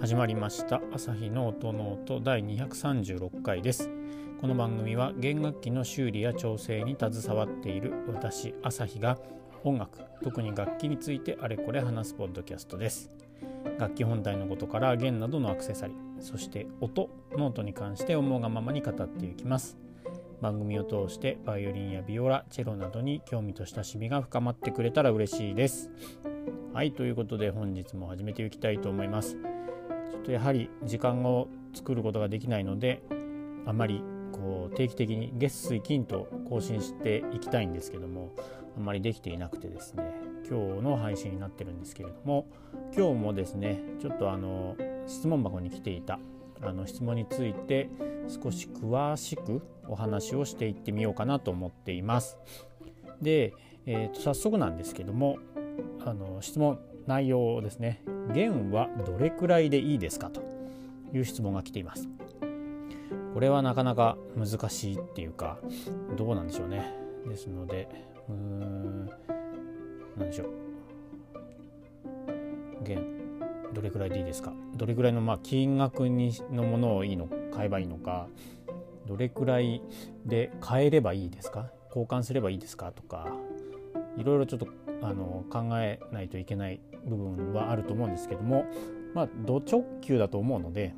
始まりました。朝日ノートノート第236回です。この番組は弦楽器の修理や調整に携わっている私朝日が音楽特に楽器についてあれこれ話すポッドキャストです。楽器本体のことから弦などのアクセサリーそして音ノートに関して思うがままに語っていきます。番組を通してバイオリンやビオラチェロなどに興味と親しみが深まってくれたら嬉しいです。はいということで本日も始めていきたいと思います。っとやはり時間を作ることができないのであまりこう定期的に月水金と更新していきたいんですけどもあまりできていなくてですね今日の配信になってるんですけれども今日もですねちょっとあの質問箱に来ていたあの質問について少し詳しくお話をしていってみようかなと思っています。で、えー、と早速なんですけどもあの質問内容ですね。弦はどれくらいでいいですかという質問が来ています。これはなかなか難しいっていうかどうなんでしょうね。ですのでうーん何でしょう。弦どれくらいでいいですか。どれくらいのまあ金額にのものをいいの買えばいいのか。どれくらいで買えればいいですか。交換すればいいですかとかいろいろちょっとあの考えないといけない部分はあると思うんですけどもまあド直球だと思うので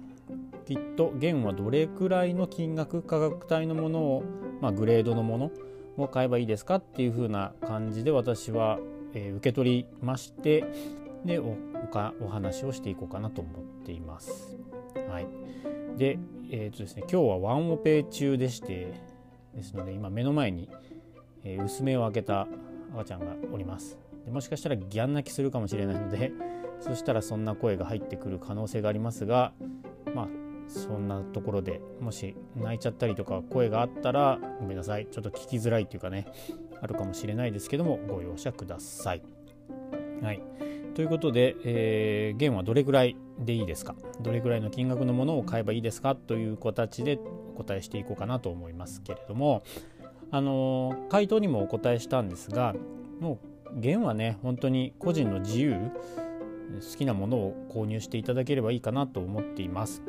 きっと弦はどれくらいの金額価格帯のものを、まあ、グレードのものを買えばいいですかっていう風な感じで私は、えー、受け取りましてでおお話をしていこうかなと思っています。はい、で,、えーとですね、今日はワンオペ中でしてですので今目の前に、えー、薄目を開けた赤ちゃんがおりますでもしかしたらギャン泣きするかもしれないのでそしたらそんな声が入ってくる可能性がありますがまあそんなところでもし泣いちゃったりとか声があったらごめんなさいちょっと聞きづらいっていうかねあるかもしれないですけどもご容赦ください。はい、ということで、えー、弦はどれぐらいでいいですか？どれぐらいの金額のものを買えばいいですか？という形でお答えしていこうかなと思いますけれどもあの回答にもお答えしたんですがもう弦はね本当に個人の自由好きなものを購入していただければいいかなと思っています。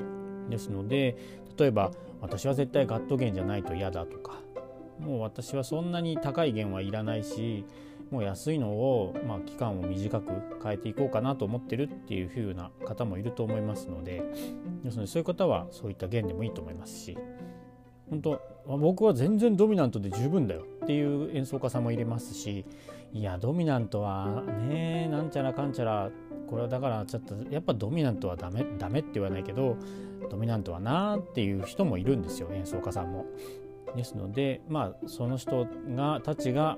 ですので例えば私は絶対ガット弦じゃないと嫌だとかもう私はそんなに高い弦はいらないしもう安いのを、まあ、期間を短く変えていこうかなと思ってるっていう風な方もいると思いますのでですのでそういう方はそういった弦でもいいと思いますし本当僕は全然ドミナントで十分だよっていう演奏家さんも入れますしいやドミナントはねなんちゃらかんちゃらこれはだからちょっとやっぱドミナントはダメダメって言わないけどドミナントはなーっていう人もいるんですよ演奏家さんも。ですのでまあその人がたちが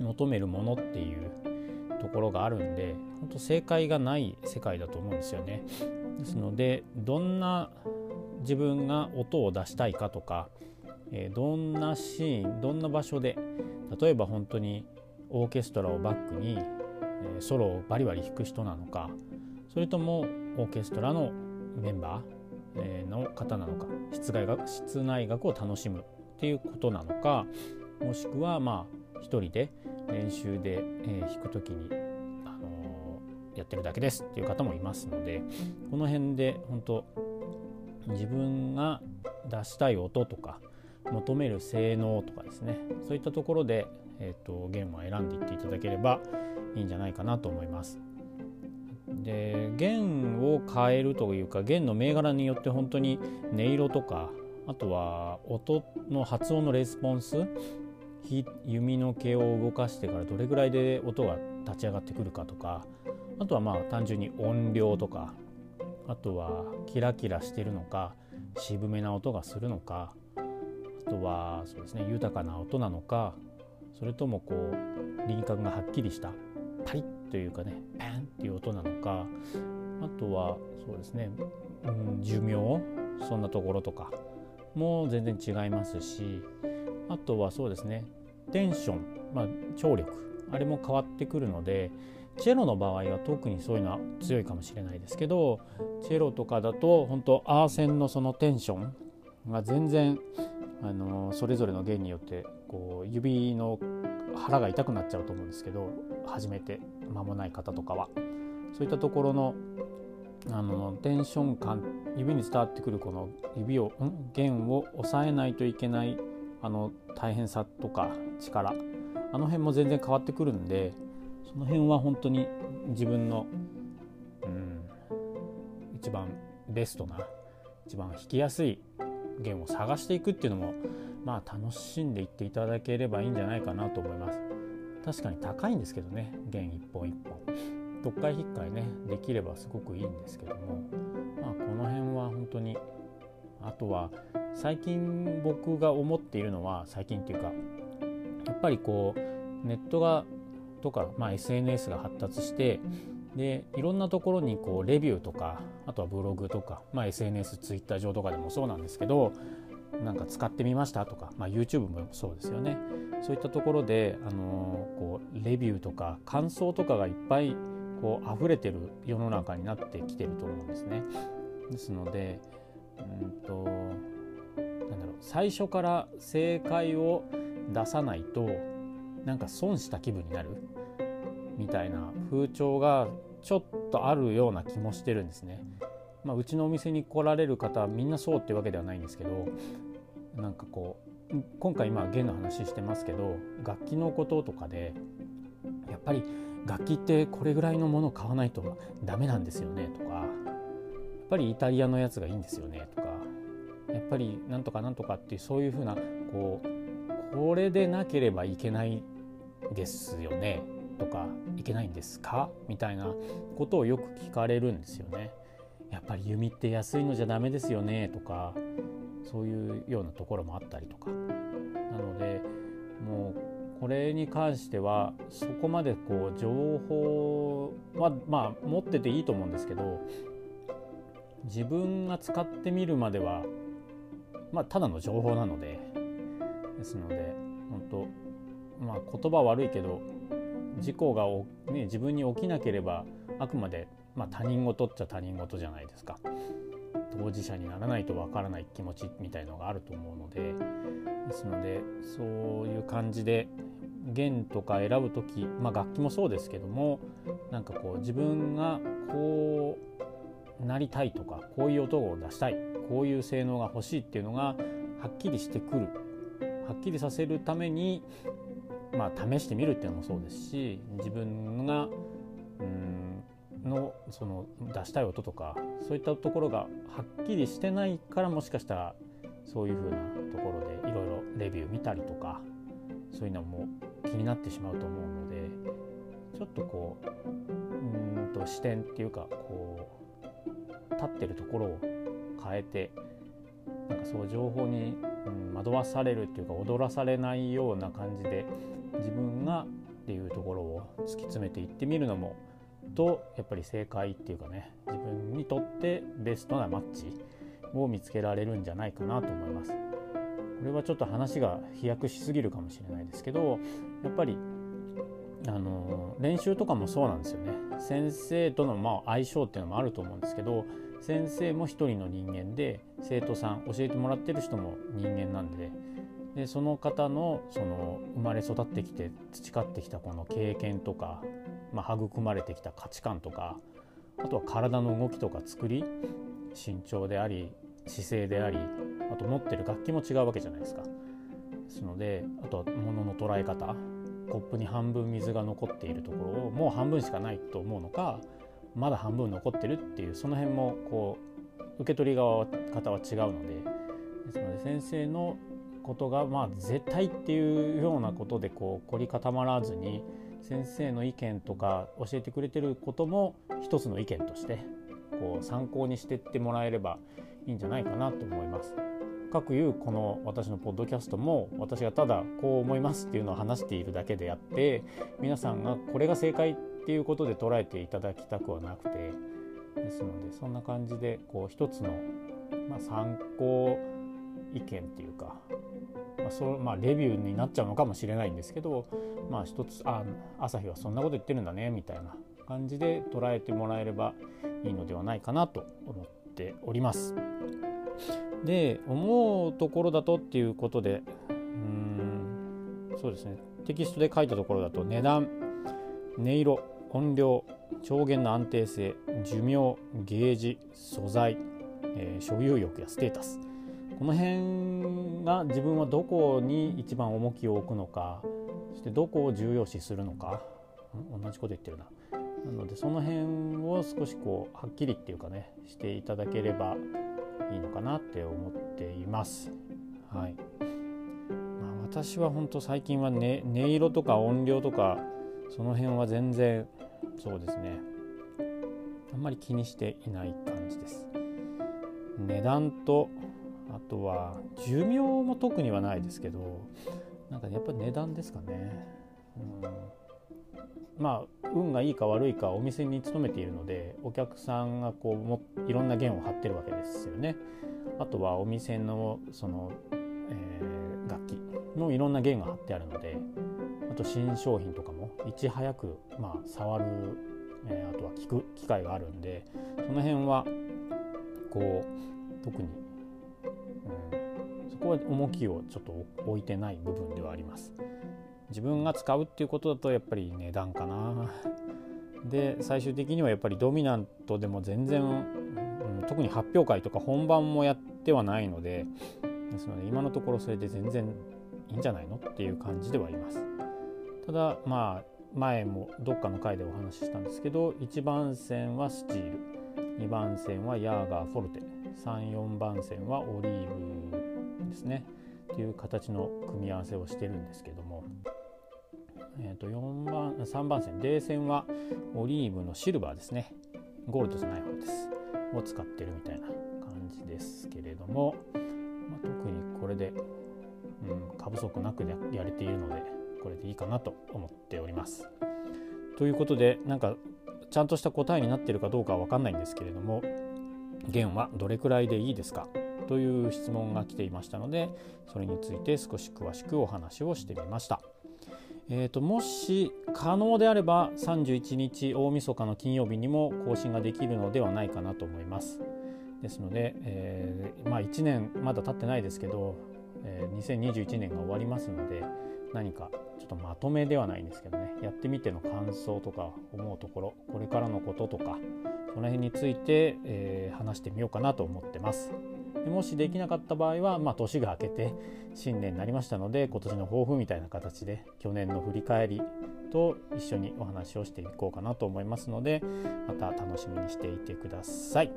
求めるものっていうところがあるんで本当正解がない世界だと思うんですよね。ですのでどんな自分が音を出したいかとか、えー、どんなシーンどんな場所で例えば本当にオーケストラをバックに、えー、ソロをバリバリ弾く人なのかそれともオーケストラのメンバー、えー、の方なのか室外楽室内楽を楽しむっていうことなのかもしくはまあ一人で練習で、えー、弾く時に、あの、やってるだけですっていう方もいますのでこの辺で本当自分が出したい音とか求める性能とかですねそういったところで、えーと、弦を選んでいっていただければいいんじゃないかなと思います。で弦を変えるというか弦の銘柄によって本当に音色とかあとは音の発音のレスポンス弓の毛を動かしてからどれぐらいで音が立ち上がってくるかとかあとはまあ単純に音量とかあとはキラキラしてるのか渋めな音がするのかあとはそうですね豊かな音なのかそれともこう輪郭がはっきりしたパリッというかねパンっていう音なのかあとはそうですね、うん、寿命そんなところとかも全然違いますしあとはそうですねテンション、まあ、張力あれも変わってくるのでチェロの場合は特にそういうのは強いかもしれないですけどチェロとかだと本当アーセンのそのテンションが全然あのそれぞれの弦によってこう指の腹が痛くなっちゃうと思うんですけど初めて間もない方とかは。そういったところのあのテンション感指に伝わってくるこの指を弦を押さえないといけないあの大変さとか力。あの辺も全然変わってくるんでその辺は本当に自分の、うん、一番ベストな一番弾きやすい弦を探していくっていうのもまあ楽しんでいっていただければいいんじゃないかなと思います。確かに高いんですけどね弦一本一本。読解引っかえねできればすごくいいんですけどもまあこの辺は本当にあとは最近僕が思っているのは最近っていうかやっぱりこうネットがとか、まあ、SNS が発達してでいろんなところにこうレビューとかあとはブログとか、まあ、SNS ツイッター上とかでもそうなんですけどなんか使ってみましたとか、まあ、YouTube もそうですよねそういったところで、あのー、こうレビューとか感想とかがいっぱいこう溢れてる世の中になってきてると思うんですね。ですのでうんとなんだろう最初から正解を出さないとなんか損した気分になるみたいな風潮がちょっとあるような気もしてるんですね。まあ、うちのお店に来られる方みんなそうっていうわけではないんですけどなんかこう今回今弦の話してますけど楽器のこととかでやっぱり楽器ってこれぐらいのものを買わないとダメなんですよねとかやっぱりイタリアのやつがいいんですよねとかやっぱりなんとかなんとかっていうそういうふうなこうこれでなければいけないですよねとかいけないんですか？みたいなことをよく聞かれるんですよね。やっぱり弓って安いのじゃダメですよね？とかそういうようなところもあったりとか。なのでもうこれに関してはそこまでこう情報はまあ持ってていいと思うんですけど自分が使ってみるまではまあただの情報なので。ですので本当まあ言葉悪いけど事故が、ね、自分に起きなければあくまでまあ、他人事っちゃ他人事じゃないですか。当事者にならないとわからない気持ちみたいのがあると思うのでですのでそういう感じで弦とか選ぶ時、まあ、楽器もそうですけどもなんかこう自分がこうなりたいとかこういう音を出したいこういう性能が欲しいっていうのがはっきりしてくる。はっきりさせるためにまあ試してみるっていうのもそうですし自分がうんのその出したい音とかそういったところがはっきりしてないからもしかしたらそういうふうなところでいろいろレビュー見たりとかそういうのも気になってしまうと思うのでちょっとこううんと視点っていうかこう立ってるところを変えてなんかそう情報に、惑わされるっていうか踊らされないような感じで自分がっていうところを突き詰めていってみるのもとやっぱり正解っていうかね自分にとってベストなマッチを見つけられるんじゃないかなと思います。これはちょっと話が飛躍しすぎるかもしれないですけどやっぱりあの練習とかもそうなんですよね先生とのまあ相性っていうのもあると思うんですけど先生も一人の人間で生徒さん教えてもらってる人も人間なんででその方のその生まれ育ってきて培ってきたこの経験とかまあ、育まれてきた価値観とかあとは体の動きとか作り身長であり姿勢でありあと持ってる楽器も違うわけじゃないですか。ですのであとは物の捉え方コップに半分水が残っているところをもう半分しかないと思うのかまだ半分残ってるっていうその辺もこう受け取り側方は違うのでですので先生のことがまあ絶対っていうようなことでこう凝り固まらずに先生の意見とか教えてくれてることも一つの意見としてこう参考にしてってもらえればいいんじゃないかなと思います。かくいうこの私のポッドキャストも私がただこう思いますっていうのを話しているだけであって皆さんがこれが正解っていうことで捉えていただきたくはなくてですのでそんな感じでこう一つの、まあ、参考意見っていうかまあそまあ、レビューになっちゃうのかもしれないんですけど、まあ、一つあ朝日はそんなこと言ってるんだねみたいな感じで捉えてもらえればいいのではないかなと思っております。で思うところだとっていうことでうんそうですねテキストで書いたところだと値段音色音量調弦の安定性寿命ゲージ素材、えー、所有欲やステータスこの辺が自分はどこに一番重きを置くのかそしてどこを重要視するのか同じこと言ってるななのでその辺を少しこうはっきりっていうかねしていただければいいのかなって思っています。はい、まあ、私は本当最近は、ね、音色とか音量とかその辺は全然そうですねあんまり気にしていない感じです。値段とあとは寿命も特にはないですけどなんかやっぱり値段ですかね。うんまあ運がいいか悪いかお店に勤めているのでお客さんがこうもいろんな弦を張ってるわけですよね。あとはお店のその、えー、楽器のいろんな弦が張ってあるのであと新商品とかもいち早く、まあ、触る、えー、あとは聞く機会があるんでその辺はこう特に、そこは重きをちょっと置いてない部分ではあります。自分が使うっていうことだとやっぱり値段かな。で最終的にはやっぱりドミナントでも全然、うん、特に発表会とか本番もやってはないのでですので今のところそれで全然いいんじゃないのっていう感じではあります。ただまあ前もどっかの回でお話ししたんですけど1番線はスチール2番線はヤーガーフォルテ34番線はオリーブですね。っていう形の組み合わせをしてるんですけども。えー、と4番3番線。冷線はオリーブのシルバーですね。ゴールドじゃない方です。を使ってるみたいな感じですけれども、まあ、特にこれで、うん、過不足なくやれているのでこれでいいかなと思っております。ということでなんかちゃんとした答えになってるかどうかは分かんないんですけれども。弦はどれくらいでいいですか？という質問が来ていましたのでそれについて少し詳しくお話をしてみました。えーと、もし可能であれば31日大晦日の金曜日にも更新ができるのではないかなと思います。ですので、えー、まあ、1年まだ経ってないですけど、えー、2021年が終わりますので何かちょっとまとめではないんですけどねやってみての感想とか思うところこれからのこととかその辺について、えー、話してみようかなと思ってます。でもしできなかった場合は、まあ、年が明けて新年になりましたので今年の抱負みたいな形で去年の振り返りと一緒にお話をしていこうかなと思いますのでまた楽しみにしていてください。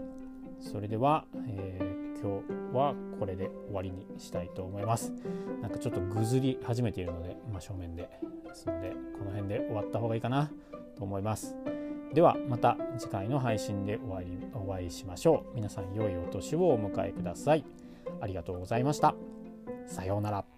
それでは、えー、今日はこれで終わりにしたいと思います。なんかちょっとぐずり始めているので、まあ、正面でですのでこの辺で終わった方がいいかなと思います。ではまた次回の配信でお会いお会いしましょう。皆さん良いお年をお迎えください。ありがとうございました。さようなら。